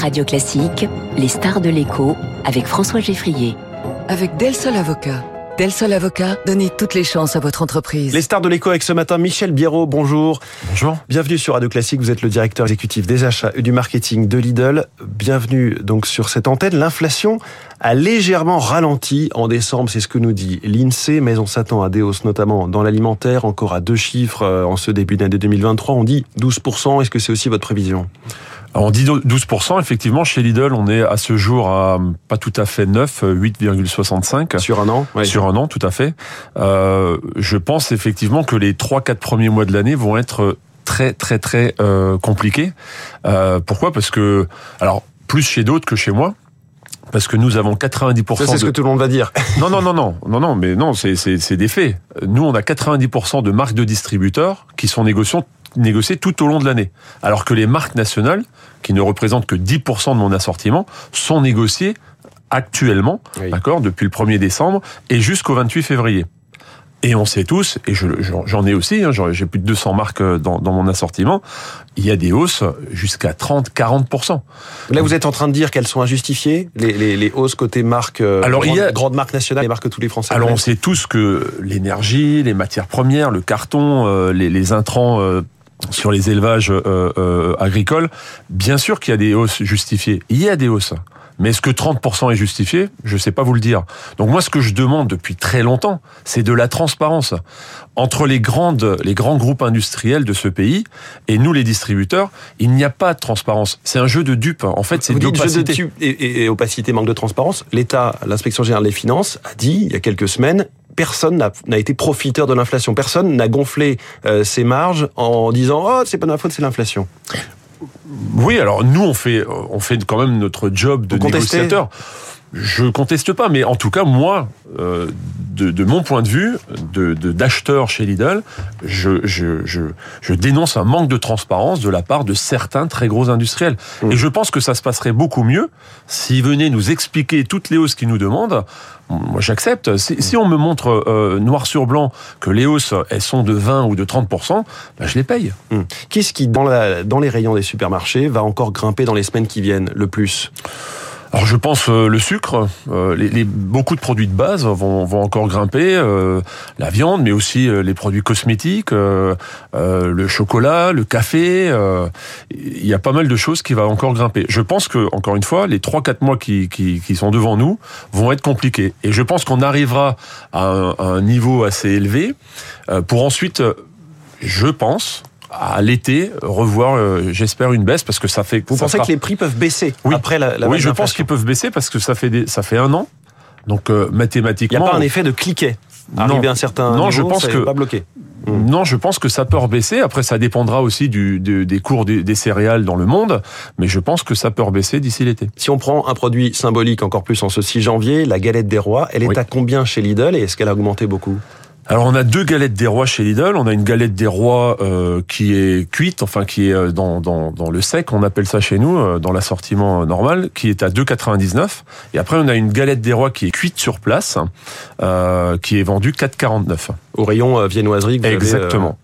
Radio Classique, les stars de l'écho avec François Geffrier. Avec Del Sol Avocat. Del Sol Avocat, donnez toutes les chances à votre entreprise. Les stars de l'écho avec ce matin, Michel Biérot, bonjour. Bonjour. Bienvenue sur Radio Classique, vous êtes le directeur exécutif des achats et du marketing de Lidl. Bienvenue donc sur cette antenne. L'inflation a légèrement ralenti en décembre, c'est ce que nous dit l'INSEE, mais on s'attend à des hausses notamment dans l'alimentaire, encore à deux chiffres euh, en ce début d'année 2023. On dit 12%, est-ce que c'est aussi votre prévision? On dit 12%, effectivement, chez Lidl, on est à ce jour à pas tout à fait 9, 8,65. Sur un an oui. Sur un an, tout à fait. Euh, je pense effectivement que les 3-4 premiers mois de l'année vont être très très très euh, compliqués. Euh, pourquoi? Parce que, alors, plus chez d'autres que chez moi, parce que nous avons 90%. C'est de... ce que tout le monde va dire. Non, non, non, non, non, non, mais non, c'est des faits. Nous, on a 90% de marques de distributeurs qui sont négociants négociées tout au long de l'année. Alors que les marques nationales, qui ne représentent que 10% de mon assortiment, sont négociées actuellement, oui. d'accord, depuis le 1er décembre et jusqu'au 28 février. Et on sait tous, et j'en ai aussi, hein, j'ai plus de 200 marques dans, dans, mon assortiment, il y a des hausses jusqu'à 30-40%. Là, vous êtes en train de dire qu'elles sont injustifiées, les, les, les, hausses côté marques, Alors, grande, il y a, grandes marques nationales, les marques que tous les Français Alors, on sait tous que l'énergie, les matières premières, le carton, euh, les, les, intrants... Euh, sur les élevages euh, euh, agricoles, bien sûr qu'il y a des hausses justifiées. Il y a des hausses. Mais est-ce que 30% est justifié? Je ne sais pas vous le dire. Donc moi, ce que je demande depuis très longtemps, c'est de la transparence entre les grandes, les grands groupes industriels de ce pays et nous, les distributeurs. Il n'y a pas de transparence. C'est un jeu de dupes. En fait, c'est de et, et, et opacité, manque de transparence. L'État, l'inspection générale des finances, a dit il y a quelques semaines personne n'a été profiteur de l'inflation. Personne n'a gonflé euh, ses marges en disant oh c'est pas de ma faute, c'est l'inflation. Oui, alors nous on fait on fait quand même notre job de Vous négociateur. Je conteste pas, mais en tout cas moi, euh, de, de, mon point de vue, de d'acheteur chez Lidl, je, je, je, je, dénonce un manque de transparence de la part de certains très gros industriels. Mmh. Et je pense que ça se passerait beaucoup mieux s'ils venaient nous expliquer toutes les hausses qu'ils nous demandent. Moi, j'accepte. Si, si, on me montre euh, noir sur blanc que les hausses, elles sont de 20 ou de 30% ben, je les paye. Mmh. Qu'est-ce qui, dans, la, dans les rayons des supermarchés, va encore grimper dans les semaines qui viennent le plus? Alors je pense euh, le sucre, euh, les, les, beaucoup de produits de base vont, vont encore grimper, euh, la viande, mais aussi euh, les produits cosmétiques, euh, le chocolat, le café. Il y a pas mal de choses qui vont encore grimper. Je pense que encore une fois, les 3-4 mois qui, qui, qui, sont devant nous vont être compliqués. Et je pense qu'on arrivera à un, à un, niveau assez élevé pour ensuite, je pense, à l'été revoir, euh, j'espère une baisse parce que ça fait. Vous ça pensez sera... que les prix peuvent baisser oui. après la, la Oui, je pense qu'ils peuvent baisser parce que ça fait des, ça fait un an. Donc euh, mathématiquement. Il n'y a pas un effet de cliquet. Arriver à un certain non, niveau, je pense ça que pas bloqué. Non, je pense que ça peut rebaisser. Après, ça dépendra aussi du, du des cours des, des, céréales dans le monde, mais je pense que ça peut rebaisser d'ici l'été. Si on prend un produit symbolique encore plus en ce 6 janvier, la galette des rois, elle est Oui. à combien chez Lidl et est-ce qu'elle a augmenté beaucoup? Alors on a deux galettes des rois chez Lidl. On a une galette des rois euh, qui est cuite, enfin qui est euh, dans, dans, dans le sec, on appelle ça chez nous, euh, dans l'assortiment normal, qui est à 2,99. Et après on a une galette des rois qui est cuite sur place, euh, qui est vendue 4,49. Au rayon viennoiserie que vous Exactement.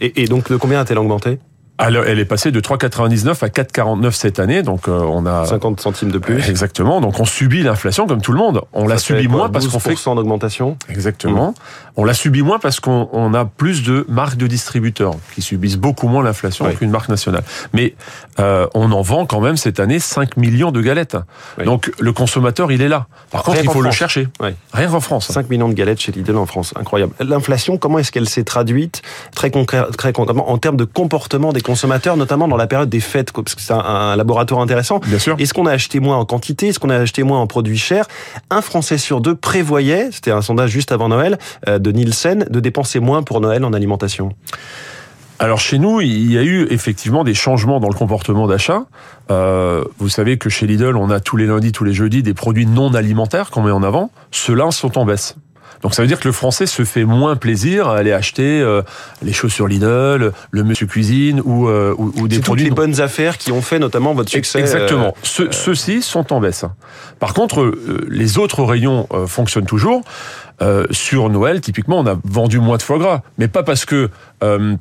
Avez, et, et, donc de combien a-t-elle augmenté? Alors, elle est passée de 3,99 à 4,49 cette année, donc euh, on a 50 centimes de plus. Exactement. Donc on subit l'inflation comme tout le monde. On Ça la subit moins parce qu'on fait d'augmentation? Exactement. Mmh. On la subit moins parce qu'on on a plus de marques de distributeurs qui subissent beaucoup moins l'inflation Oui. qu'une marque nationale. Mais euh, on en vend quand même cette année 5 millions de galettes. Oui. Donc le consommateur, il est là. Par contre, Rien il faut le chercher. Oui. Rien qu'en France. 5 millions de galettes chez Lidl en France, incroyable. L'inflation, comment est-ce qu'elle s'est traduite très concrètement en termes de comportement des consommateurs, notamment dans la période des fêtes, parce que c'est un, un laboratoire intéressant. Bien sûr. Est-ce qu'on a acheté moins en quantité? Est-ce qu'on a acheté moins en produits chers? Un Français sur deux prévoyait, c'était un sondage juste avant Noël euh, de Nielsen, de dépenser moins pour Noël en alimentation. Alors chez nous, il y a eu effectivement des changements dans le comportement d'achat. Euh, vous savez que chez Lidl, on a tous les lundis, tous les jeudis des produits non alimentaires qu'on met en avant. Ceux-là sont en baisse. Donc ça veut dire que le français se fait moins plaisir à aller acheter euh, les chaussures Lidl, le Monsieur Cuisine ou, euh, ou, ou des C'est toutes produits les bonnes affaires qui ont fait notamment votre succès. Exactement. euh, Ce- Ceux-ci sont en baisse. Par contre, euh, les autres rayons euh, fonctionnent toujours. Euh, sur Noël, typiquement, on a vendu moins de foie gras, mais pas parce que euh,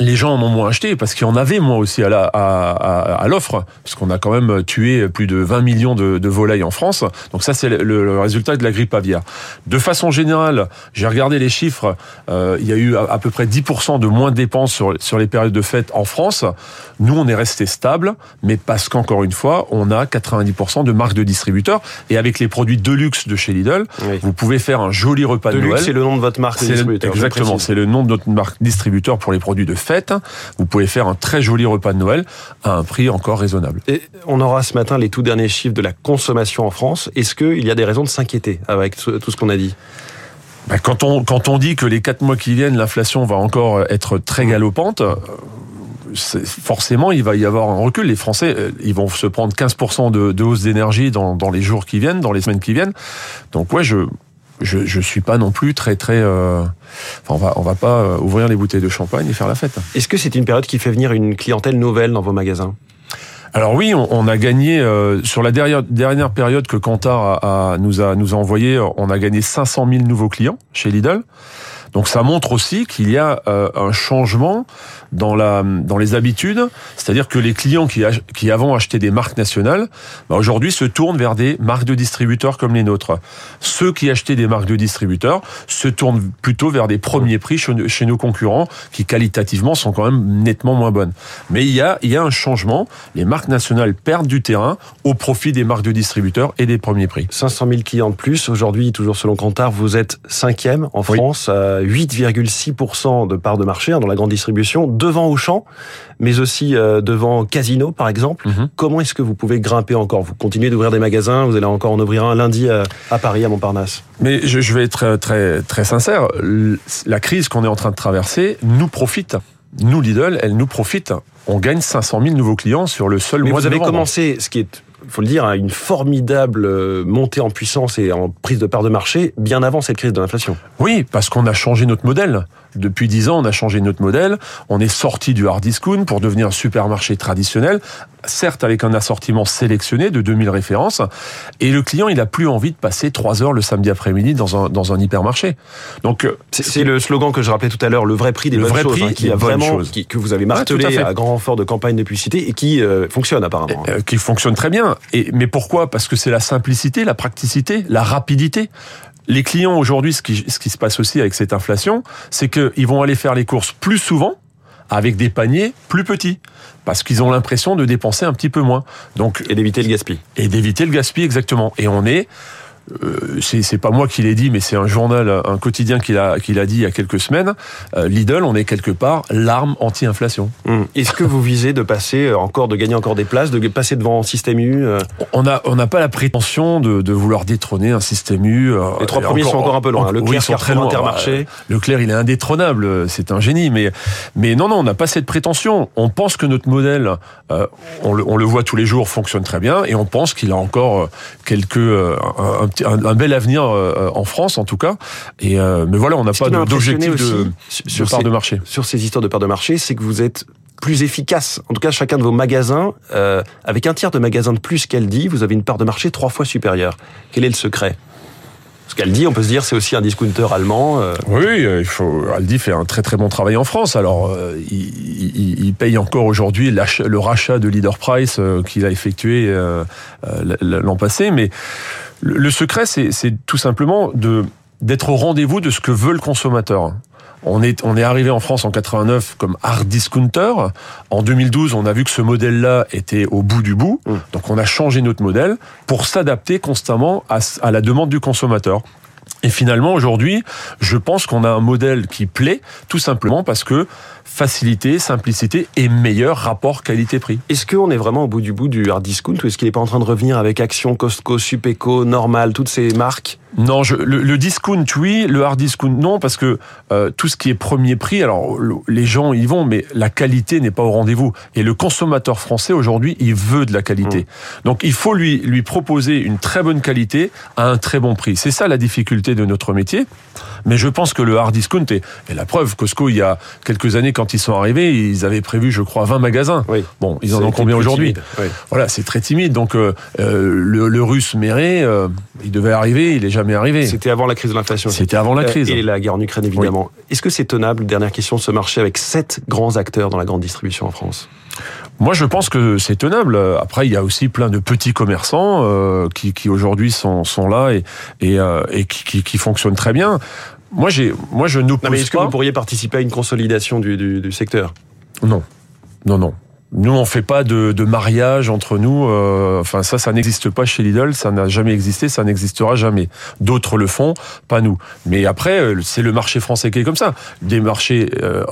les gens en ont moins acheté parce qu'il y en avait moins aussi à la à, à, à l'offre parce qu'on a quand même tué plus de 20 millions de, de volailles en France. Donc ça c'est le, le, résultat de la grippe aviaire. De façon générale j'ai regardé les chiffres euh, il y a eu à, à, peu près 10% de moins de dépenses sur, sur les périodes de fête en France. Nous on est resté stable mais parce qu'encore une fois on a 90% de marques de distributeurs. Et avec les produits de luxe de chez Lidl oui. vous pouvez faire un joli repas de, de Noël. c'est le nom de votre marque distributeur exactement c'est le nom de notre marque distributeur pour les produits de fête, vous pouvez faire un très joli repas de Noël à un prix encore raisonnable. Et on aura ce matin les tout derniers chiffres de la consommation en France. Est-ce qu'il y a des raisons de s'inquiéter avec tout ce qu'on a dit? Ben quand, on, quand on dit que les quatre mois qui viennent, l'inflation va encore être très galopante, forcément, il va y avoir un recul. Les Français, ils vont se prendre 15% de, de hausse d'énergie dans, dans les jours qui viennent, dans les semaines qui viennent. Donc ouais, je, je je suis pas non plus très très euh, enfin on va on va pas ouvrir les bouteilles de champagne et faire la fête. Est-ce que c'est une période qui fait venir une clientèle nouvelle dans vos magasins? Alors oui, on, on a gagné euh, sur la dernière, dernière période que Kantar a, a, nous a nous a envoyé, on a gagné 500 000 nouveaux clients chez Lidl. Donc ça montre aussi qu'il y a euh, un changement dans, la, dans les habitudes, c'est-à-dire que les clients qui, qui avant achetaient des marques nationales, bah aujourd'hui se tournent vers des marques de distributeurs comme les nôtres. Ceux qui achetaient des marques de distributeurs se tournent plutôt vers des premiers prix chez, chez nos concurrents, qui qualitativement sont quand même nettement moins bonnes. Mais il y a, il y a un changement, les marques nationales perdent du terrain au profit des marques de distributeurs et des premiers prix. 500 000 clients de plus, aujourd'hui, toujours selon Kantar, vous êtes cinquième en France, oui. 8,6% de part de marché dans la grande distribution, devant Auchan, mais aussi euh, devant Casino, par exemple. Mm -hmm. Comment est-ce que vous pouvez grimper encore? Vous continuez d'ouvrir des magasins, vous allez encore en ouvrir un lundi à, à Paris, à Montparnasse? Mais je, vais être très, très sincère, la crise qu'on est en train de traverser nous profite. Nous, Lidl, elle nous profite. On gagne 500 000 nouveaux clients sur le seul mais mois vous de avez novembre. commencé, ce qui est faut le dire, une formidable montée en puissance et en prise de part de marché bien avant cette crise de l'inflation. Oui, parce qu'on a changé notre modèle. Depuis dix ans, on a changé notre modèle. On est sorti du hard discount pour devenir un supermarché traditionnel, certes avec un assortiment sélectionné de 2000 références. Et le client, il a plus envie de passer trois heures le samedi après-midi dans un, dans un hypermarché. Donc, c'est le slogan que je rappelais tout à l'heure, le vrai prix des le bonnes vrai choses, prix hein, qui a vraiment, qui, que vous avez martelé à, à, grand renfort de campagne de publicité et qui euh, fonctionne apparemment. Euh, qui fonctionne très bien. Et, mais pourquoi? Parce que c'est la simplicité, la praticité, la rapidité les clients aujourd'hui, ce qui, ce qui se passe aussi avec cette inflation, c'est qu'ils vont aller faire les courses plus souvent avec des paniers plus petits parce qu'ils ont l'impression de dépenser un petit peu moins. Donc et d'éviter le gaspillage. Et d'éviter le gaspillage exactement. Et on est euh, c'est pas moi qui l'ai dit, mais c'est un journal, un quotidien qui l'a qui l'a dit il y a quelques semaines. Euh, Lidl, on est quelque part l'arme anti-inflation. Mmh. Est-ce que vous visez de passer encore, de gagner encore des places, de passer devant Système U euh... On a on n'a pas la prétention de, de, vouloir détrôner un Système U. Les trois premiers encore, sont encore un peu loin. Le Leclerc, oui, sont très loin. Intermarché. Leclerc, il est indétrônable. C'est un génie, mais mais non non, on n'a pas cette prétention. On pense que notre modèle, euh, on, le, on, le, voit tous les jours, fonctionne très bien, et on pense qu'il a encore quelques un, un, un, bel avenir euh, en France en tout cas. Et euh, mais voilà, on n'a pas d'objectif de, sur de part ces, de marché. Sur ces histoires de part de marché, c'est que vous êtes plus efficace. En tout cas, chacun de vos magasins, euh, avec un tiers de magasins de plus qu'elle dit, vous avez une part de marché trois fois supérieure. Quel est le secret? Ce qu'elle dit, on peut se dire, c'est aussi un discounter allemand. Euh... Oui, il faut. Aldi fait un très très bon travail en France. Alors, euh, il, paye encore aujourd'hui le rachat de Leader Price euh, qu'il a effectué euh, l'an passé, mais le, secret, c'est tout simplement d'être au rendez-vous de ce que veut le consommateur. On est, on est arrivé en France en 89 comme hard discounter. En 2012, on a vu que ce modèle-là était au bout du bout. Mmh. Donc on a changé notre modèle pour s'adapter constamment à, à la demande du consommateur. Et finalement, aujourd'hui, je pense qu'on a un modèle qui plaît, tout simplement parce que facilité, simplicité et meilleur rapport qualité-prix. Est-ce qu'on est vraiment au bout du bout du hard discount ou est-ce qu'il n'est pas en train de revenir avec Action, Costco, Supeco, Normal, toutes ces marques? Non, je, le, le, discount, oui, le hard discount, non, parce que euh, tout ce qui est premier prix, alors le, les gens y vont, mais la qualité n'est pas au rendez-vous. Et le consommateur français aujourd'hui, il veut de la qualité. Mmh. Donc il faut lui lui proposer une très bonne qualité à un très bon prix. C'est ça la difficulté de notre métier. Mais je pense que le hard discount est, et la preuve, Costco, il y a quelques années, quand ils sont arrivés, ils avaient prévu, je crois, 20 magasins. Oui. Bon, ils en ont combien aujourd'hui oui. Voilà, c'est très timide. Donc euh, euh, le, le russe Méré, euh, il devait arriver, il est jamais arrivé. C'était avant la crise de l'inflation. C'était avant la crise. Et la guerre en Ukraine, évidemment. Est-ce que c'est tenable, dernière question, ce marché avec sept grands acteurs dans la grande distribution en France? Moi, je pense que c'est tenable. Après, il y a aussi plein de petits commerçants euh, qui, qui aujourd'hui sont, sont là et, et, euh, et qui, qui, qui fonctionnent très bien. Moi, moi, je n'oppose est-ce que pas. vous pourriez participer à une consolidation du, du, du secteur? Non, non, non. Nous, on fait pas de, de mariage entre nous. euh, enfin, ça, ça n'existe pas chez Lidl. Ça n'a jamais existé. Ça n'existera jamais. D'autres le font, pas nous. Mais après, euh, c'est le marché français qui est comme ça. Des marchés euh,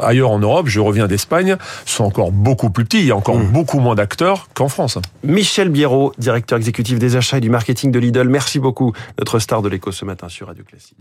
ailleurs en Europe, je reviens d'Espagne, sont encore beaucoup plus petits. Il y a encore Mmh. beaucoup moins d'acteurs qu'en France. Michel Biérot, directeur exécutif des achats et du marketing de Lidl, merci beaucoup, notre star de l'écho ce matin sur Radio Classique.